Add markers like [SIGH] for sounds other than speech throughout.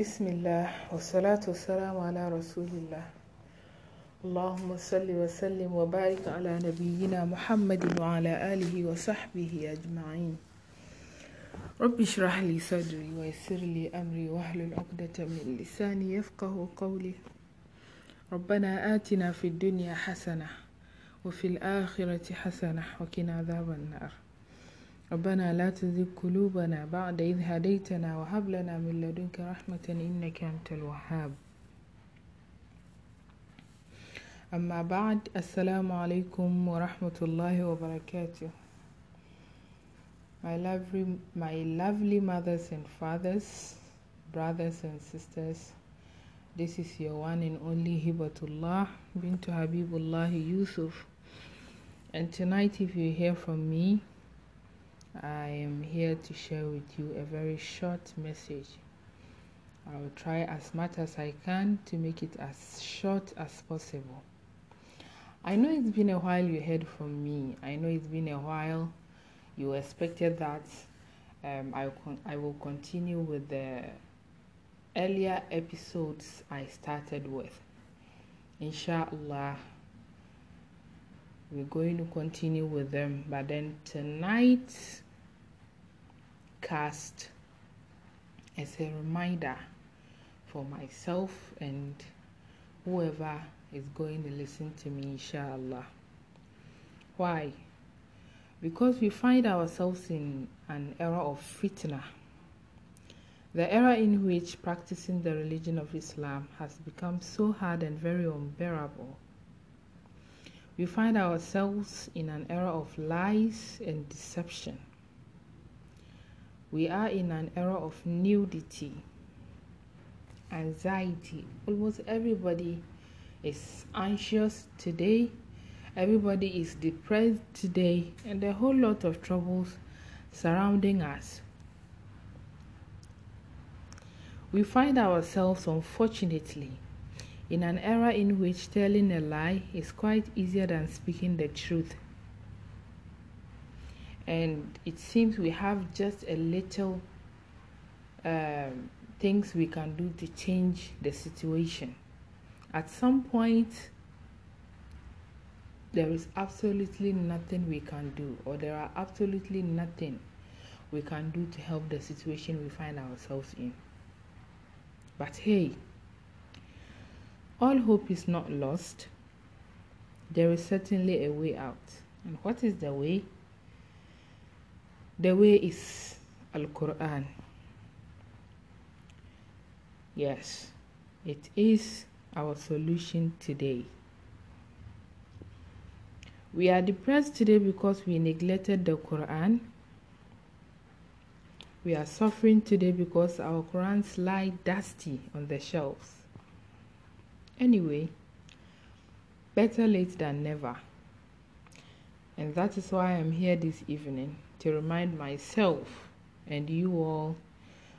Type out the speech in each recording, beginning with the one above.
بسم الله والصلاة والسلام على رسول الله. اللهم صل وسلم وبارك على نبينا محمد وعلى آله وصحبه أجمعين. رب اشرح لي صدري ويسر لي أمري واحلل عقدة من لساني يفقه قولي. ربنا آتنا في الدنيا حسنة وفي الآخرة حسنة وقنا عذاب النار. ربنا لا تزغ قلوبنا بعد إذ هديتنا وهب لنا من لدنك رحمة إنك أنت الوهاب أما بعد السلام عليكم ورحمة الله وبركاته My lovely, my lovely mothers and fathers, brothers and sisters, this is your one and only Hibatullah bintu Habibullah Yusuf. And tonight, if you hear from me, I am here to share with you a very short message. I will try as much as I can to make it as short as possible. I know it's been a while you heard from me. I know it's been a while you expected that um, I, con- I will continue with the earlier episodes I started with. Inshallah, we're going to continue with them. But then tonight, cast as a reminder for myself and whoever is going to listen to me, inshallah. Why? Because we find ourselves in an era of fitna, the era in which practicing the religion of Islam has become so hard and very unbearable. We find ourselves in an era of lies and deception. We are in an era of nudity, anxiety. Almost everybody is anxious today Everybody is depressed today, and a whole lot of troubles surrounding us. We find ourselves, unfortunately, in an era in which telling a lie is quite easier than speaking the truth. And it seems we have just a little um, things we can do to change the situation. At some point, there is absolutely nothing we can do, or there are absolutely nothing we can do to help the situation we find ourselves in. But hey, all hope is not lost. There is certainly a way out. And what is the way? The way is Al Quran. Yes, it is our solution today. We are depressed today because we neglected the Quran. We are suffering today because our Qurans lie dusty on the shelves. Anyway, better late than never. And that is why I'm here this evening to remind myself and you all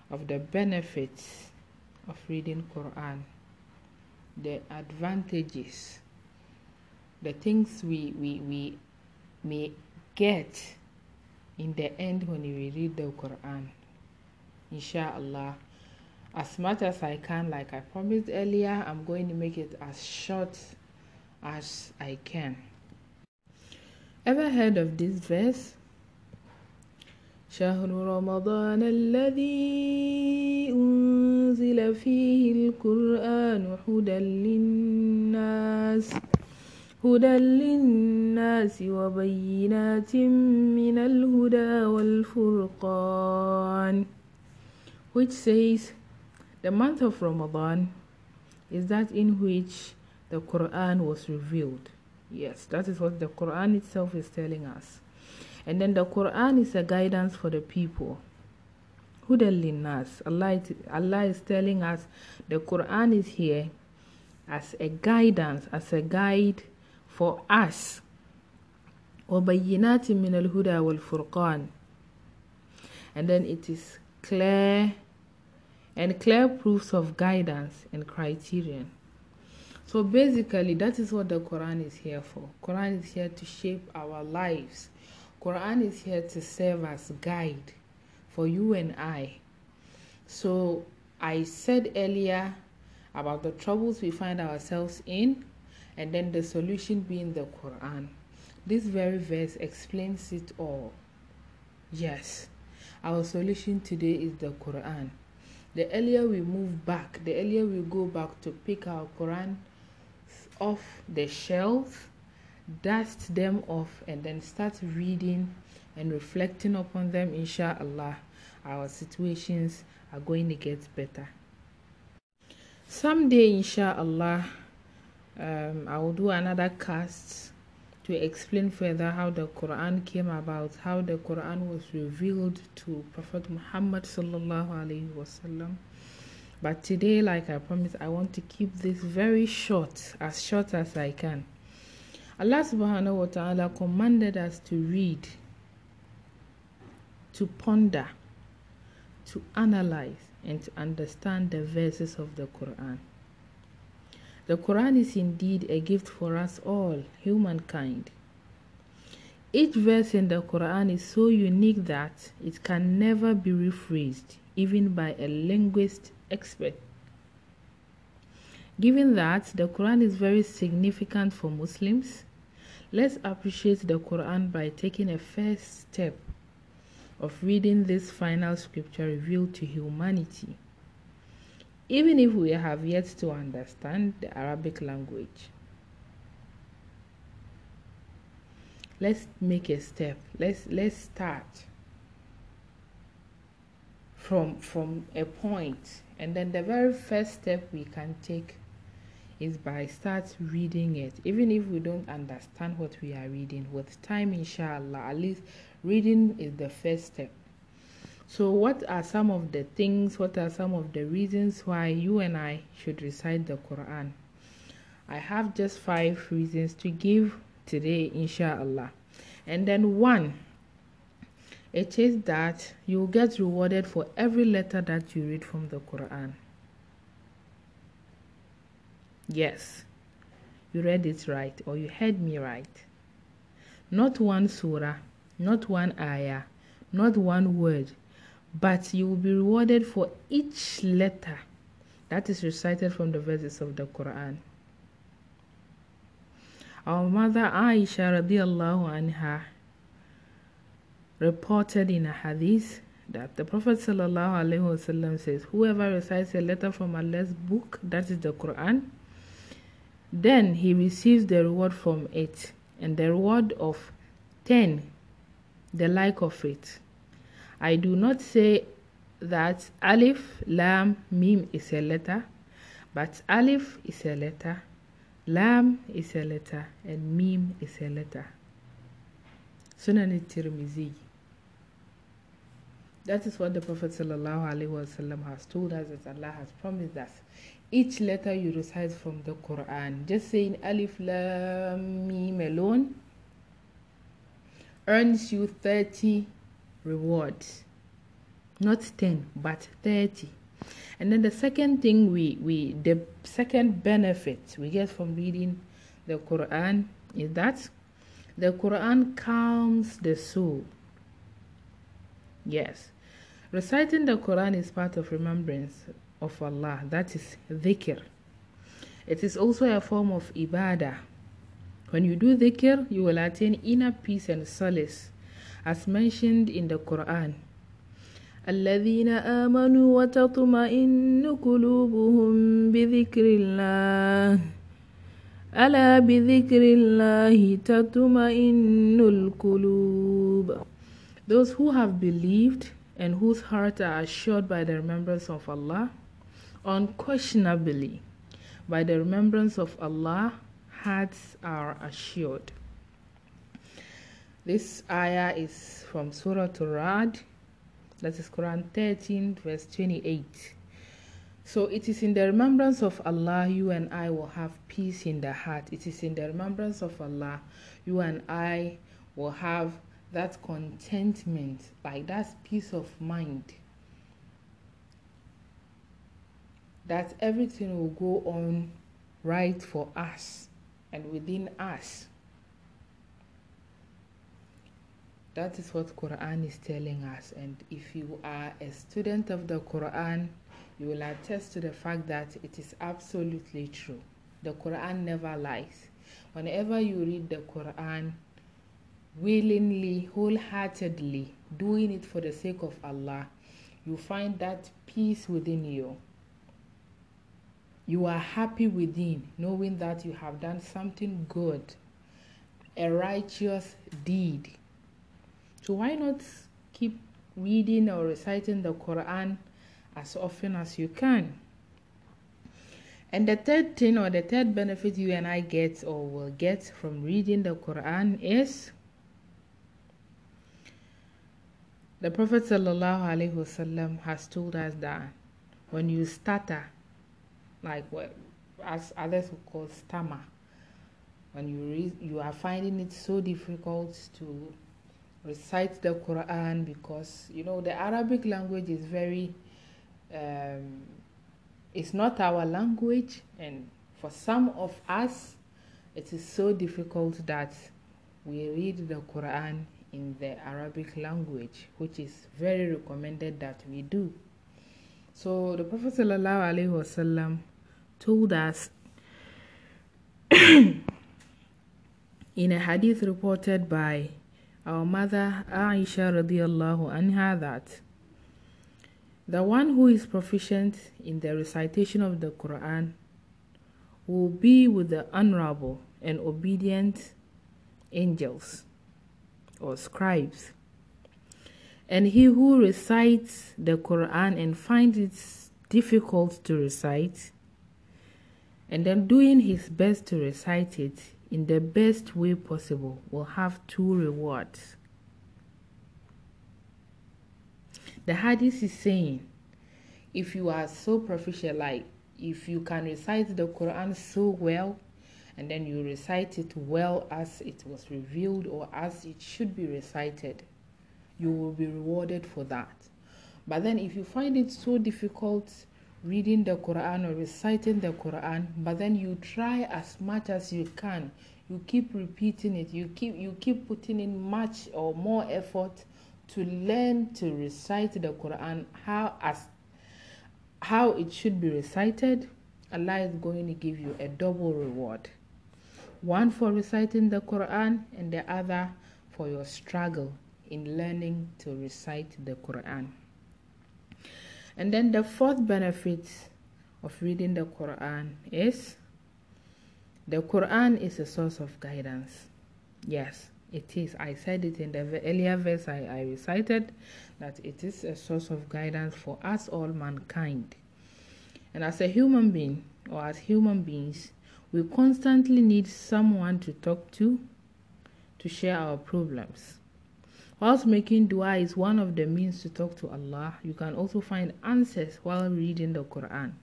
of the benefits of reading Quran, the advantages the things we, we, we may get in the end when we read the Quran. Inshallah, as much as I can, like I promised earlier, I'm going to make it as short as I can. Ever heard of this verse? شهر رمضان الذي أنزل فيه القرآن هدى للناس هدى للناس وبينات من الهدى والفرقان which says the month of Ramadan is that in which the Quran was revealed. Yes, that is what the Quran itself is telling us. And then the Quran is a guidance for the people. Hudalinas. Allah, Allah is telling us the Quran is here as a guidance, as a guide for us وبينات من الهدى والفرقان and then it is clear and clear proofs of guidance and criterion so basically that is what the quran is here for quran is here to shape our lives quran is here to serve as guide for you and i so I said earlier about the troubles we find ourselves in, and then the solution being the Quran. This very verse explains it all. Yes, our solution today is the Quran. The earlier we move back, the earlier we go back to pick our Quran off the shelf, dust them off, and then start reading and reflecting upon them, inshallah, our situations are going to get better. Someday, inshallah, um, I will do another cast to explain further how the Quran came about, how the Quran was revealed to Prophet Muhammad sallallahu alaihi wasallam. But today, like I promised, I want to keep this very short, as short as I can. Allah subhanahu wa ta'ala commanded us to read, to ponder, to analyze, and to understand the verses of the Quran. The Quran is indeed a gift for us all, humankind. Each verse in the Quran is so unique that it can never be rephrased, even by a linguist expert. Given that the Quran is very significant for Muslims, let's appreciate the Quran by taking a first step of reading this final scripture revealed to humanity even if we have yet to understand the Arabic language. Let's make a step. Let's let's start from from a point and then the very first step we can take is by start reading it even if we don't understand what we are reading with time inshallah at least reading is the first step so, what are some of the things, what are some of the reasons why you and I should recite the Quran? I have just five reasons to give today, inshallah. And then one, it is that you get rewarded for every letter that you read from the Quran. Yes, you read it right, or you heard me right. Not one surah, not one ayah, not one word but you will be rewarded for each letter that is recited from the verses of the Quran. Our mother Aisha radiallahu anha reported in a hadith that the Prophet sallallahu alaihi wasallam says, "Whoever recites a letter from Allah's book, that is the Quran, then he receives the reward from it, and the reward of ten, the like of it." I do not say that Alif, Lam, Mim is a letter, but Alif is a letter, Lam is a letter, and Mim is a letter. Sunan Tirmizi. That is what the Prophet has told us that Allah has promised us. Each letter you recite from the Quran, just saying Alif, Lam, Mim alone, earns you 30 rewards. Not 10 but 30 and then the second thing we we the second benefit we get from reading the quran is that the quran calms the soul. Yes. Reciting the quran is part of remembrance of allah that is dhikr it is also a form of ibadah when you do dhikr you will attain inner peace and solace as mentioned in the Quran. الذين آمنوا وتطمئن قلوبهم بذكر الله ألا بذكر الله تطمئن القلوب Those who have believed and whose hearts are assured by the remembrance of Allah, unquestionably, by the remembrance of Allah, hearts are assured. This ayah is from Surah Rad, that is Quran 13, verse 28. So it is in the remembrance of Allah you and I will have peace in the heart. It is in the remembrance of Allah you and I will have that contentment, like that peace of mind. That everything will go on right for us and within us. That is what Quran is telling us. And if you are a student of the Quran, you will attest to the fact that it is absolutely true. The Quran never lies. Whenever you read the Quran willingly, wholeheartedly, doing it for the sake of Allah, you find that peace within you. You are happy within, knowing that you have done something good, a righteous deed. So, why not keep reading or reciting the Quran as often as you can? And the third thing or the third benefit you and I get or will get from reading the Quran is the Prophet ﷺ has told us that when you stutter, like what as others would call stammer, when you read, you are finding it so difficult to recite the Quran because you know the Arabic language is very um, it's not our language, and for some of us, it is so difficult that we read the Quran in the Arabic language, which is very recommended that we do. So the Prophet ﷺ told us [COUGHS] in a hadith reported by our mother Aisha radiallahu anha that the one who is proficient in the recitation of the Quran will be with the honorable and obedient angels or scribes. And he who recites the Quran and finds it difficult to recite, and then doing his best to recite it in the best way possible, will have two rewards. The hadith is saying, if you are so proficient, like if you can recite the Quran so well, and then you recite it well as it was revealed or as it should be recited, you will be rewarded for that. But then, if you find it so difficult reading the Quran or reciting the Quran, but then you try as much as you can, you keep repeating it, you keep you keep putting in much or more effort to learn to recite the Quran how as how it should be recited, Allah is going to give you a double reward. One for reciting the Quran and the other for your struggle in learning to recite the Quran. And then the fourth benefit of reading the Quran is the Quran is a source of guidance. Yes, it is. I said it in the earlier verse I, I recited that it is a source of guidance for us all mankind. And as a human being, or as human beings, we constantly need someone to talk to, to share our problems. Whilst making dua is one of the means to talk to Allah, you can also find answers while reading the Quran.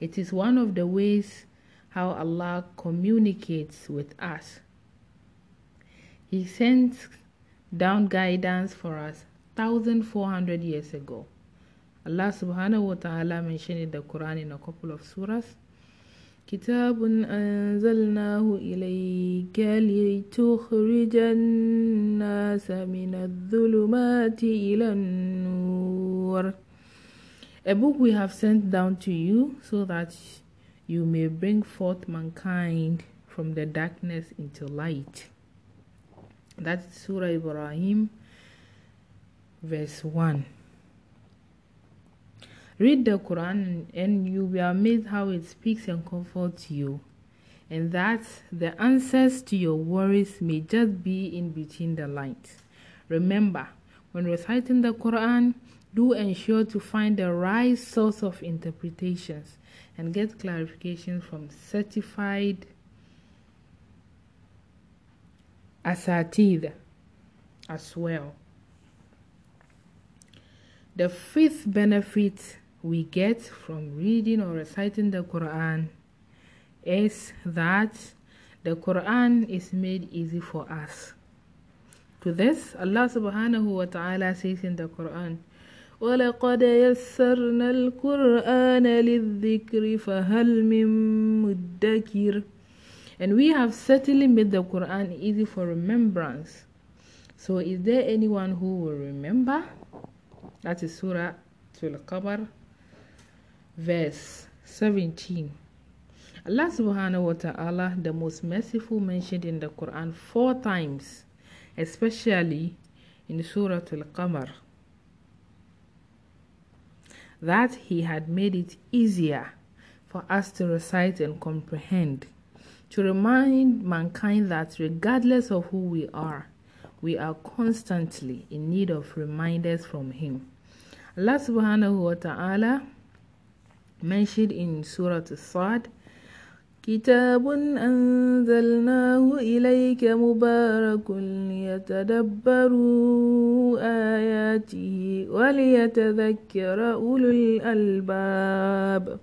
It is one of the ways how Allah communicates with us he sent down guidance for us 1400 years ago. Allah subhanahu wa ta'ala mentioned in the Quran in a couple of surahs. كتاب أنزلناه إليك لتخرج الناس من الظلمات إلى النور A book we have sent down to you so that you may bring forth mankind from the darkness into light. That's Surah Ibrahim, verse 1. Read the Quran and you will be amazed how it speaks and comforts you, and that the answers to your worries may just be in between the lines. Remember, when reciting the Quran, do ensure to find the right source of interpretations and get clarification from certified asatid as well. The fifth benefit we get from reading or reciting the Quran is that the Quran is made easy for us. To this, Allah subhanahu wa ta'ala says in the Quran, ولقد يسرنا القرآن للذكر فهل من مدكر and we have certainly made the Quran easy for remembrance. So, is there anyone who will remember? That is Surah Al Qamar, verse 17. Allah subhanahu wa ta'ala, the most merciful, mentioned in the Quran four times, especially in Surah Al Qamar, that He had made it easier for us to recite and comprehend, to remind mankind that regardless of who we are, we are constantly in need of reminders from Him. Allah subhanahu wa ta'ala mentioned in Surah Al-Sad, كتاب أنزلناه إليك مبارك ليتدبروا آياته وليتذكر أولو الألباب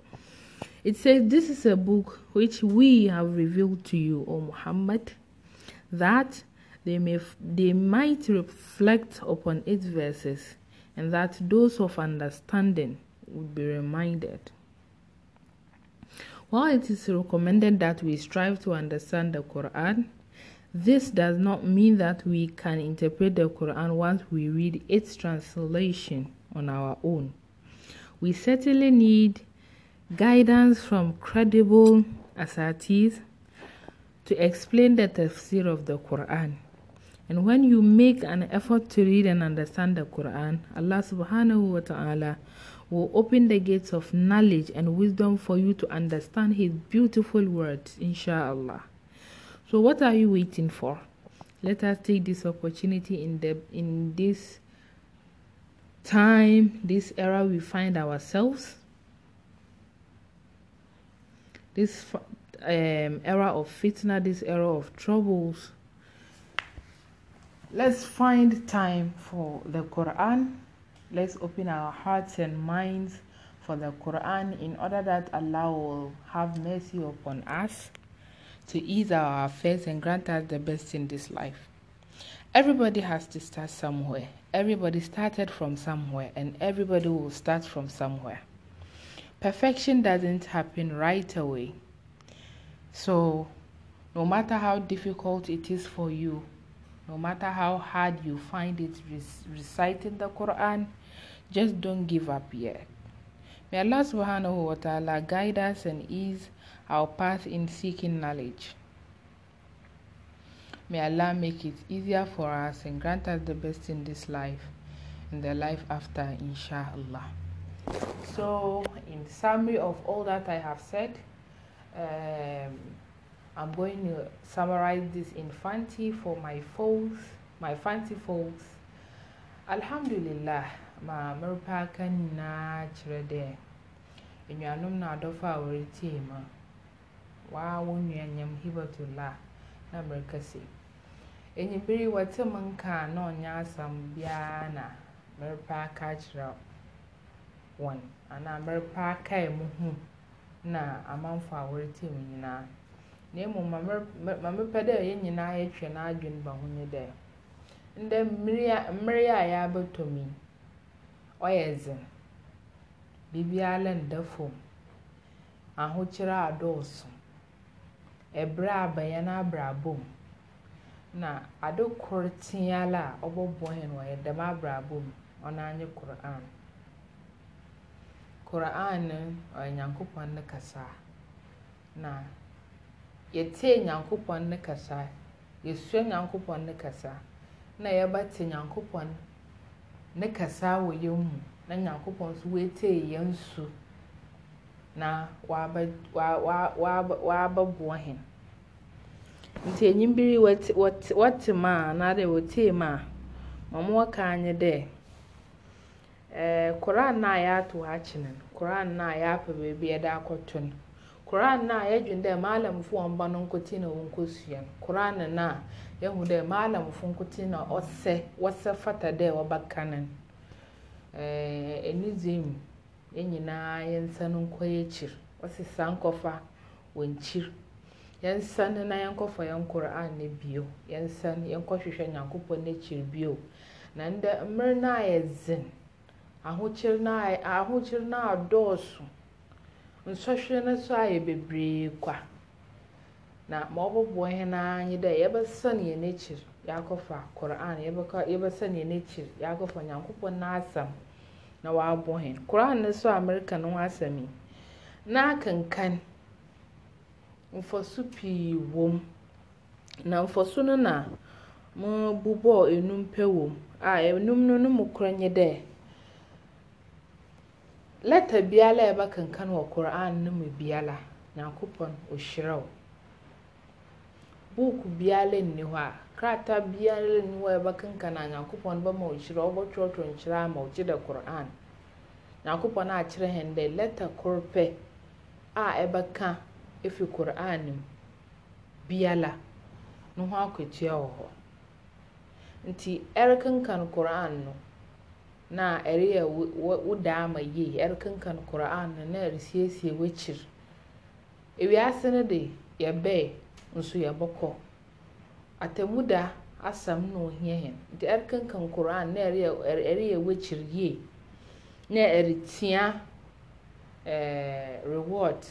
It says, This is a book which we have revealed to you, O Muhammad, that they, may, they might reflect upon its verses, and that those of understanding would be reminded. While it is recommended that we strive to understand the Quran, this does not mean that we can interpret the Quran once we read its translation on our own. We certainly need guidance from credible asatis to explain the tafsir of the Quran. And when you make an effort to read and understand the Quran, Allah subhanahu wa ta'ala will open the gates of knowledge and wisdom for you to understand His beautiful words, inshallah. So, what are you waiting for? Let us take this opportunity in the in this time, this era we find ourselves, this um, era of fitna, this era of troubles. Let's find time for the Quran Let's open our hearts and minds for the Quran in order that Allah will have mercy upon us to ease our affairs and grant us the best in this life. Everybody has to start somewhere. Everybody started from somewhere, and everybody will start from somewhere. Perfection doesn't happen right away. So, no matter how difficult it is for you, no matter how hard you find it reciting the Quran, just don't give up yet. May Allah subhanahu wa ta'ala guide us and ease our path in seeking knowledge. May Allah make it easier for us and grant us the best in this life and the life after, inshallah. So, in summary of all that I have said, um, I'm going to summarize this in Fanti for my folks, my Fanti folks. Alhamdulillah, ma merepa aka nyinaa kyerɛ dɛ anuanom na adɔfo a wɔretie ma waa wo nua nyam hibatullah na mereka sɛ enyibere wɔte m nka na ɔnyɛ asɛm biara na merepa aka akyerɛ wɔn anaa merepa akae mo ho na amanfo a wɔretie mu nyinaa. Na mmom ma mepɛ dɛ yɛn nyinaa yɛtwe n'adwene ba ho ne dɛ ndɛ mmere a yɛabɛtɔ mu yi ɔyɛ dzen biribiara nda fam ahokyere adɔɔso ɛbrɛ aba yɛn abrabɔ mu na ade kor teala a ɔbɛboa yɛn wɔ dɛm abrabɔ mu ɔno anye koran koran no ɔyɛ nyankopɔn ne kasa. Na yɛtie nyankopɔn ne kasa. Yɛsua nyankopɔn ne kasa. Na yɛbɛte nyankopɔn ne kɛseɛ wɔ yɛn mu na nyankopɔn nso wɔatie yɛn su na wabɛ wabɛ wabɛboa hɛn. Nti enyim biri wɔte wɔte wɔte mu a anaadɛ wɔtie mu a ma wɔka nye dɛ eh, ɛɛ koraa no a yɛato akyi no koraa no a yɛapɛ baabi yɛde akɔto no koraa no a yɛdwene dɛ maalamfoɔ a wɔmba no nkotie na wɔnkɔsua no koraa no no yɛhu dɛ maalamfo nkote na ɔsɛ wɔsɛ fata dɛ wɔbɛka no. Ɛɛ anigye mu yɛn nyinaa yɛn nsa no nkɔ yɛkyir wɔsesa nkɔfa wɔn kyir. Yɛnsa no na yɛn koran no bio. Yɛnsa no yɛnkɔhwehwɛ nyankopɔn n'akyir bio. Na ndɛ mmer no ayɛ dzen ahokyere no ayɛ ahokyere no adɔɔso nsɔhwɛ no nso ayɛ bebree kwa na ma ɔbɛboa hɛn ara nye dɛ yɛbɛsan yɛn akyir yɛakɔfa koran yɛbɛka yɛbɛsan yɛn akyir yɛakɔfa nyankopɔn n'asɛm na wɔabɔ hɛn koran no so a mereka no ho asɛm yi na akenkan mfaso pii wom. Na mfaso no na mebobɔɔ enum pɛ wom. A enum no ne mu korɔ nye dɛ lɛta biara a yɛbɛkenkan wɔ koran no mu biara nyankopɔn ɔhyira wo buuku biara nni hɔ a krataa biara nni hɔ a yɛbɛkenkan a nyankopɔn bɛma wo hyira wɔbɛtwerɛtwerɛ nkyerɛ ama wo. Gye dɛ koran nyankopɔn akyerɛ hɛn dɛ lɛta koro pɛ a ɛbɛka efi koran mu biara no ho akatua wɔ hɔ. Nti ɛrekenkan koran no na ɛreyɛ wo da ama yie. Ɛrekenkan koran no na ɛresiesie w'akyiri ewiase no de yɛbɛɛ nso yɛbɛkɔ atemmuda asɛm na ohia yɛn nti ɛrekenkan koran na ɛreyɛ ɛreyɛ w'akyiri yie. Na ɛretia ɛɛ reward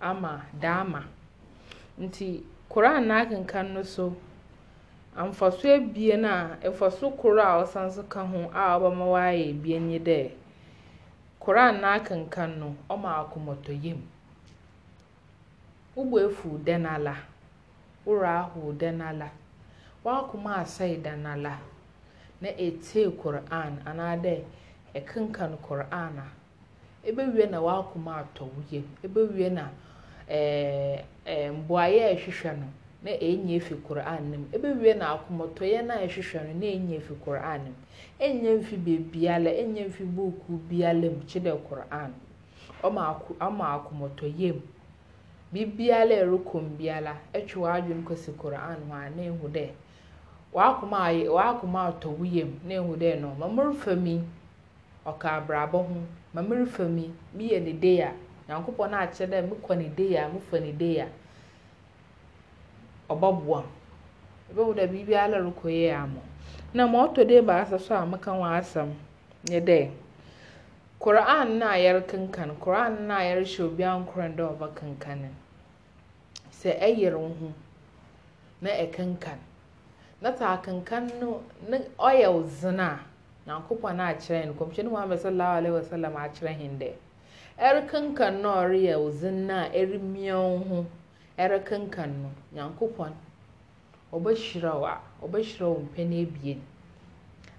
ama daama nti koran na akenkan no so mfaso ebien a mfaso koro a ɔsan so ka ho a ɔbɛma wayɛ ebien nye dɛ koran na akenkan no ɔma akomatɔyam wobɔ efu dɛ n'ala worɔ ahow dɛ n'ala. Wakoma asɛe dɛ n'ala na etie koran anaadɛ ɛkenkan koran a. Ebewie na wakoma atɔ wo yam ebewie na ɛɛ ɛɛ ɛhwehwɛ no na ɛnya efi koran no mu ebewie na akomatɔyɛ no a ɛhwehwɛ no na ɛnya efi koran no mu ɛnya mfi beebiara ɛnya mfi buuku biara mu kye dɛ koran ɔma ako ɔma biribiara a biara ɛtwe w'adwene kɔsi koran ho a na ehu dɛ wakoma ayɛ wakoma atɔ wo na ehu dɛ no ma mi ɔka abrabɔ ho. Ma mi meyɛ ne de a nyankopɔn akyerɛ dɛ mekɔ ne de a mefa ne de a ɔbɛboa m. Ɛbɛhu dɛ biribiara rekɔ yie ama na ma ɔtɔ do ebaasa so a meka ho asɛm nye dɛ koran no yɛrekenkan koran no yɛrehyɛ obiara nkoran dɛ ɔbɛkenkan no. Sɛ ɛyere wo ho na ɛkenkan. Na sɛ akenkan no ne ɔyɛ wo dzen a nyankopɔn akyerɛ no. Kɔmhyɛne muhammad sallallahu alaihi wasallam akyerɛ hen dɛ ɛrekenkan no a ɔreyɛ wo dzen no a ɛremia wo ho ɛrekenkan no nyankopɔn ɔbɛhyira wo a ɔbɛhyira wo mpɛn ebien.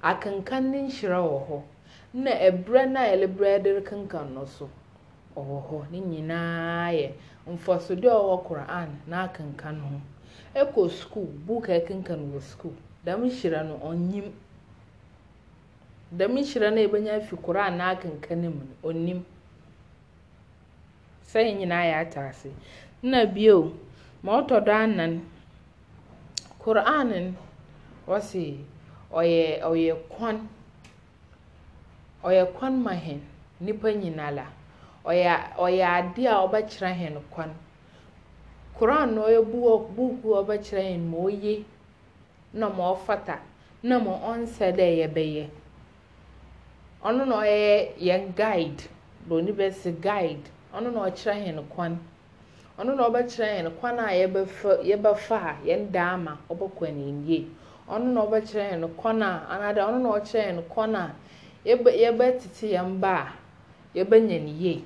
Akenkan ne nhyira wɔ hɔ na ɛberɛ no a de rekenkan no so ɔwɔ hɔ ne nyinaa yɛ mfasodeɛ a ɔwɔ koran na akenkan ho. Ɛkɔ sukuu book a ɛkenkan wɔ sukuu. Dɛm hyira no ɔnnyim dɛm hyira no a yɛbɛnya afi koran na akenkan mu no ɔnnim. Sɛ yɛn nyinaa yɛ ate ase. Na bio ma ɔtɔ do anan koran no wɔse ɔyɛ ɔyɛ kwan. Ɔyɛ kwan ma hɛn. Nipa nyinara ɔyɛ ɔyɛ a ɔbɛkyerɛ hɛn kwan. Koran no ɔyɛ buuku a ɔbɛkyerɛ hɛn ma oye na ma ɔfata na ma ɔnsɛ dɛ yɛbɛyɛ. Ɔno na ɔyɛ yɛn guide broni bɛsi guide. Ɔno na ɔkyerɛ hɛn kwan. Ɔno na ɔbɛkyerɛ hɛn kwan a yɛbɛfa a yɛn daama ɔbɛkɔ ne yie ɔno na ɔbɛkyerɛ hɛn kwan a anaadɛ ɔno na ɔkyerɛ hɛn kwan a yɛbɛ yɛbɛtete yɛn ba a yɛbɛnya ne yie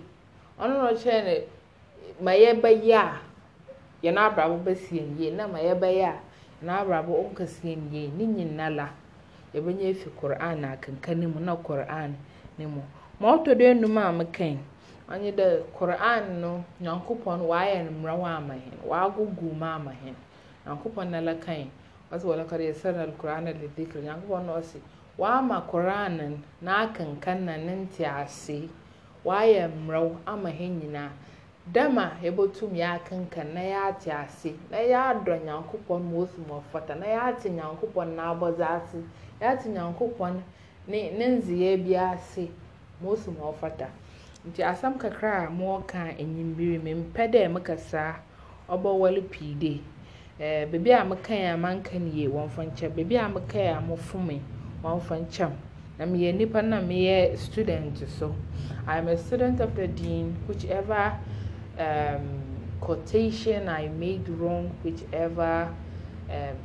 ɔno na ɔkyerɛ hɛn ma yɛbɛyɛ a yɛn abrabɔ bɛsi yɛn yie. Na ma yɛbɛyɛ a yɛn abrabɔ ɔnkɛsi yɛn yie. Ne nyinara yɛbɛnya efi koran na akenkan mu na koran ne mu. Ma ɔtɔ do enum a mekan ɔnye dɛ koran no nyankopɔn wayɛ no mmara wɔ ama hɛn wagogo mu ama hɛn nyankopɔn na lɛkan ɔsɛ wɔlɛkɔde yɛsɛrɛ koran na lidikiri nyankopɔn na ɔsɛ wama koran na akenkan na ne ntease wayɛ mmara ama hɛn nyinaa dɛm a yɛbɛtum yɛakenkan na yɛate ase na yɛadɔ nyankopɔn ma osi ma ɔfata na yɛate nyankopɔn n'abɔdze ase yɛate nyankopɔn ne ne ndzeyɛɛ bi ase ma osi ma ɔfata nti asɛm kakra a mowɔka enyimbere mempɛ dɛ mekasa ɔbɛwɔle pii de ɛɛ beebi a mekan a manka no yie wɔmfa nkyɛ beebi a mekan a mofom me wɔmfa nkyɛm. Na meyɛ nipa na meyɛ student so. I'm a student of the deen whichever um, quotation i made wrong whichever um,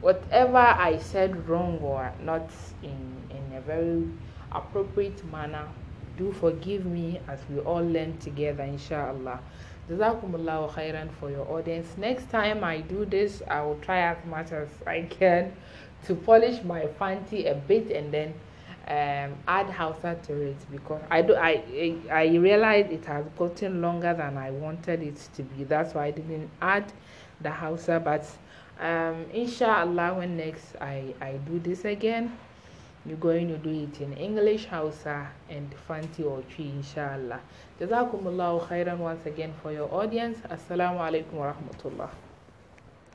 whatever i said wrong or not in in a very appropriate manner do forgive me as we all learn together inshallah. Jazakumullahu khairan for your audience. Next time i do this i will try as much as i can to polish my fanti a bit and then um, add Hausa to it because I do I I realized it has gotten longer than I wanted it to be. That's why I didn't add the Hausa. But um, inshallah, when next I I do this again, you're going to do it in English, Hausa, and Fanti or Twi, inshallah. Jazakumullahu khairan once again for your audience. Assalamu alaikum wa rahmatullah.